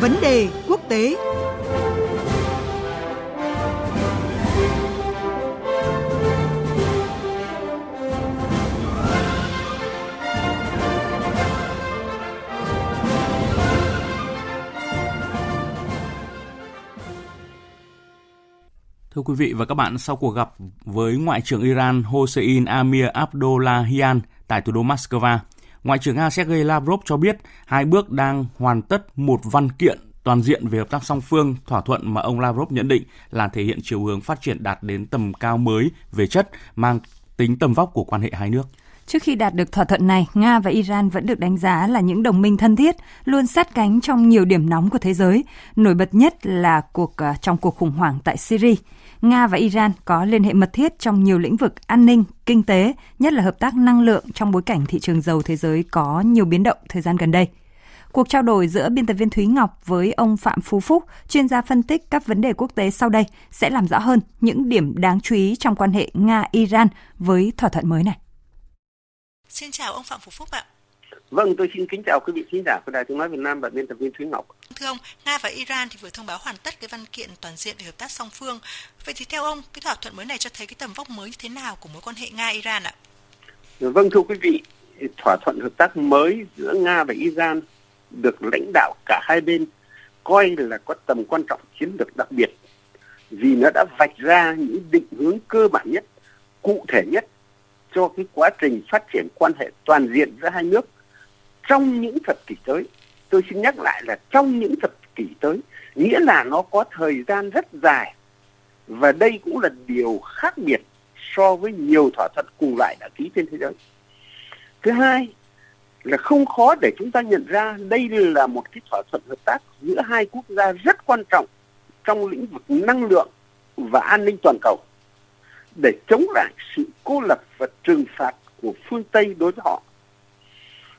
Vấn đề quốc tế. Thưa quý vị và các bạn, sau cuộc gặp với Ngoại trưởng Iran Hossein Amir Abdollahian tại thủ đô Moscow, Ngoại trưởng Nga Sergei Lavrov cho biết hai bước đang hoàn tất một văn kiện toàn diện về hợp tác song phương, thỏa thuận mà ông Lavrov nhận định là thể hiện chiều hướng phát triển đạt đến tầm cao mới về chất, mang tính tầm vóc của quan hệ hai nước. Trước khi đạt được thỏa thuận này, Nga và Iran vẫn được đánh giá là những đồng minh thân thiết, luôn sát cánh trong nhiều điểm nóng của thế giới, nổi bật nhất là cuộc à, trong cuộc khủng hoảng tại Syria. Nga và Iran có liên hệ mật thiết trong nhiều lĩnh vực an ninh, kinh tế, nhất là hợp tác năng lượng trong bối cảnh thị trường dầu thế giới có nhiều biến động thời gian gần đây. Cuộc trao đổi giữa biên tập viên Thúy Ngọc với ông Phạm Phú Phúc, chuyên gia phân tích các vấn đề quốc tế sau đây sẽ làm rõ hơn những điểm đáng chú ý trong quan hệ Nga-Iran với thỏa thuận mới này. Xin chào ông Phạm Phú Phúc ạ. Vâng, tôi xin kính chào quý vị khán giả của Đài Tiếng nói Việt Nam và biên tập viên Thúy Ngọc. Thưa ông, Nga và Iran thì vừa thông báo hoàn tất cái văn kiện toàn diện về hợp tác song phương. Vậy thì theo ông, cái thỏa thuận mới này cho thấy cái tầm vóc mới như thế nào của mối quan hệ Nga-Iran ạ? Vâng thưa quý vị, thỏa thuận hợp tác mới giữa Nga và Iran được lãnh đạo cả hai bên coi là có tầm quan trọng chiến lược đặc biệt vì nó đã vạch ra những định hướng cơ bản nhất, cụ thể nhất cho cái quá trình phát triển quan hệ toàn diện giữa hai nước trong những thập kỷ tới. Tôi xin nhắc lại là trong những thập kỷ tới, nghĩa là nó có thời gian rất dài. Và đây cũng là điều khác biệt so với nhiều thỏa thuận cùng loại đã ký trên thế giới. Thứ hai là không khó để chúng ta nhận ra đây là một cái thỏa thuận hợp tác giữa hai quốc gia rất quan trọng trong lĩnh vực năng lượng và an ninh toàn cầu để chống lại sự cô lập và trừng phạt của phương Tây đối với họ.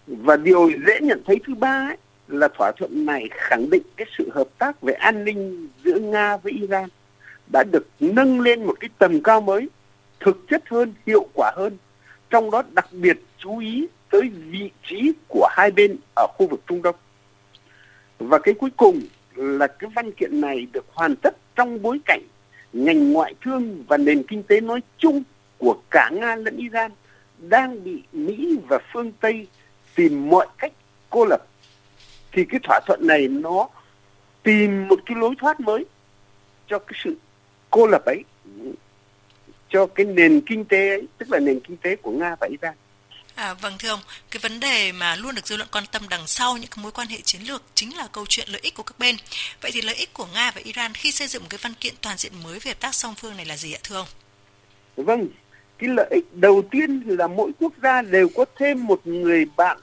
Và điều dễ nhận thấy thứ ba ấy, là thỏa thuận này khẳng định cái sự hợp tác về an ninh giữa Nga với Iran đã được nâng lên một cái tầm cao mới, thực chất hơn, hiệu quả hơn. Trong đó đặc biệt chú ý tới vị trí của hai bên ở khu vực Trung Đông. Và cái cuối cùng là cái văn kiện này được hoàn tất trong bối cảnh ngành ngoại thương và nền kinh tế nói chung của cả Nga lẫn Iran đang bị Mỹ và phương Tây tìm mọi cách cô lập thì cái thỏa thuận này nó tìm một cái lối thoát mới cho cái sự cô lập ấy, cho cái nền kinh tế ấy, tức là nền kinh tế của Nga và Iran. À, vâng thưa ông, cái vấn đề mà luôn được dư luận quan tâm đằng sau những cái mối quan hệ chiến lược chính là câu chuyện lợi ích của các bên. Vậy thì lợi ích của Nga và Iran khi xây dựng một cái văn kiện toàn diện mới về hợp tác song phương này là gì ạ thưa ông? Vâng, cái lợi ích đầu tiên là mỗi quốc gia đều có thêm một người bạn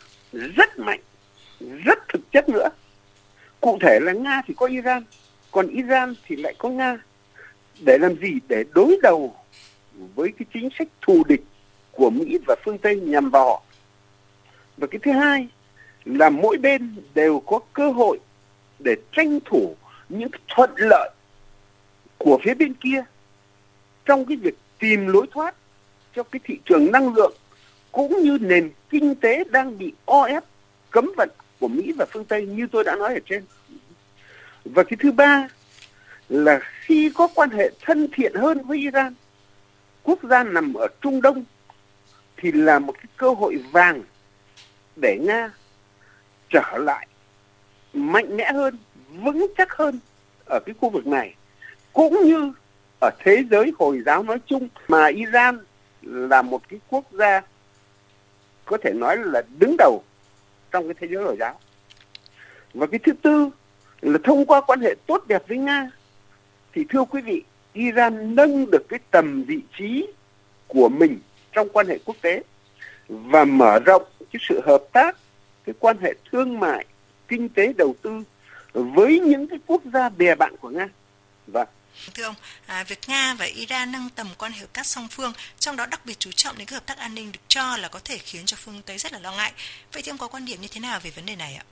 rất mạnh, rất thực chất nữa. Cụ thể là Nga thì có Iran, còn Iran thì lại có Nga. Để làm gì? Để đối đầu với cái chính sách thù địch của Mỹ và phương Tây nhằm vào họ. Và cái thứ hai là mỗi bên đều có cơ hội để tranh thủ những thuận lợi của phía bên kia trong cái việc tìm lối thoát cho cái thị trường năng lượng cũng như nền kinh tế đang bị o ép cấm vận của Mỹ và phương Tây như tôi đã nói ở trên. Và cái thứ ba là khi có quan hệ thân thiện hơn với Iran, quốc gia nằm ở Trung Đông thì là một cái cơ hội vàng để Nga trở lại mạnh mẽ hơn, vững chắc hơn ở cái khu vực này cũng như ở thế giới Hồi giáo nói chung mà Iran là một cái quốc gia có thể nói là đứng đầu trong cái thế giới Hồi giáo. Và cái thứ tư là thông qua quan hệ tốt đẹp với Nga thì thưa quý vị, Iran nâng được cái tầm vị trí của mình trong quan hệ quốc tế và mở rộng cái sự hợp tác, cái quan hệ thương mại, kinh tế đầu tư với những cái quốc gia bè bạn của Nga. Và vâng. Thưa ông, à, việc Nga và Iran nâng tầm quan hệ hợp tác song phương, trong đó đặc biệt chú trọng đến cái hợp tác an ninh được cho là có thể khiến cho phương Tây rất là lo ngại. Vậy thì ông có quan điểm như thế nào về vấn đề này ạ?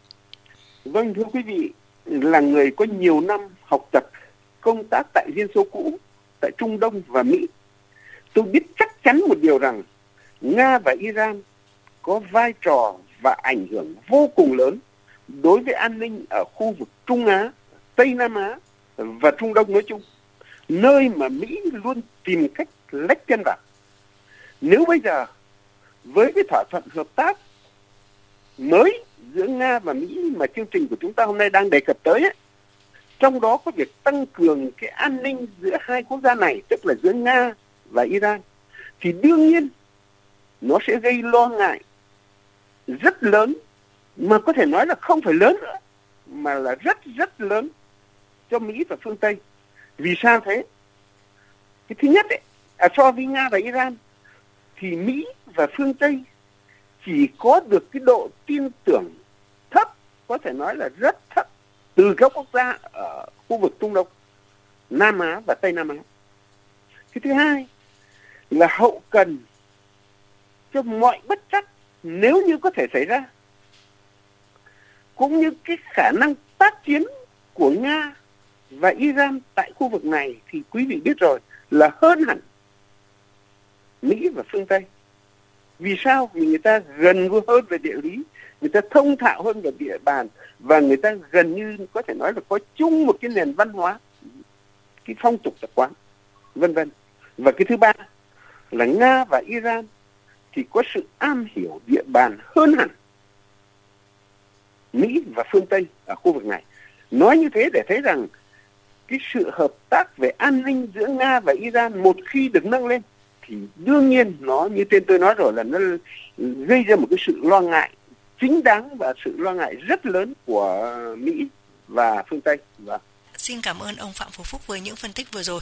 Vâng, thưa quý vị, là người có nhiều năm học tập, công tác tại Liên Xô cũ, tại Trung Đông và Mỹ, tôi biết chắc chắn một điều rằng Nga và Iran có vai trò và ảnh hưởng vô cùng lớn đối với an ninh ở khu vực Trung Á, Tây Nam Á và Trung Đông nói chung, nơi mà Mỹ luôn tìm cách lách chân vào. Nếu bây giờ với cái thỏa thuận hợp tác mới giữa Nga và Mỹ mà chương trình của chúng ta hôm nay đang đề cập tới ấy, trong đó có việc tăng cường cái an ninh giữa hai quốc gia này tức là giữa Nga và Iran thì đương nhiên nó sẽ gây lo ngại rất lớn mà có thể nói là không phải lớn nữa mà là rất rất lớn cho Mỹ và phương Tây. Vì sao thế? Cái thứ nhất ấy, à, so với Nga và Iran thì Mỹ và phương Tây chỉ có được cái độ tin tưởng thấp, có thể nói là rất thấp từ các quốc gia ở khu vực Trung Đông, Nam Á và Tây Nam Á. Cái thứ hai là hậu cần cho mọi bất chắc nếu như có thể xảy ra cũng như cái khả năng tác chiến của Nga và Iran tại khu vực này thì quý vị biết rồi là hơn hẳn Mỹ và phương Tây. Vì sao? Vì người ta gần gũi hơn về địa lý, người ta thông thạo hơn về địa bàn và người ta gần như có thể nói là có chung một cái nền văn hóa, cái phong tục tập quán, vân vân. Và cái thứ ba là Nga và Iran, thì có sự am hiểu địa bàn hơn hẳn Mỹ và phương Tây ở khu vực này. Nói như thế để thấy rằng cái sự hợp tác về an ninh giữa Nga và Iran một khi được nâng lên, thì đương nhiên nó, như tên tôi nói rồi là nó gây ra một cái sự lo ngại chính đáng và sự lo ngại rất lớn của Mỹ và phương Tây. Và Xin cảm ơn ông Phạm Phú Phúc với những phân tích vừa rồi.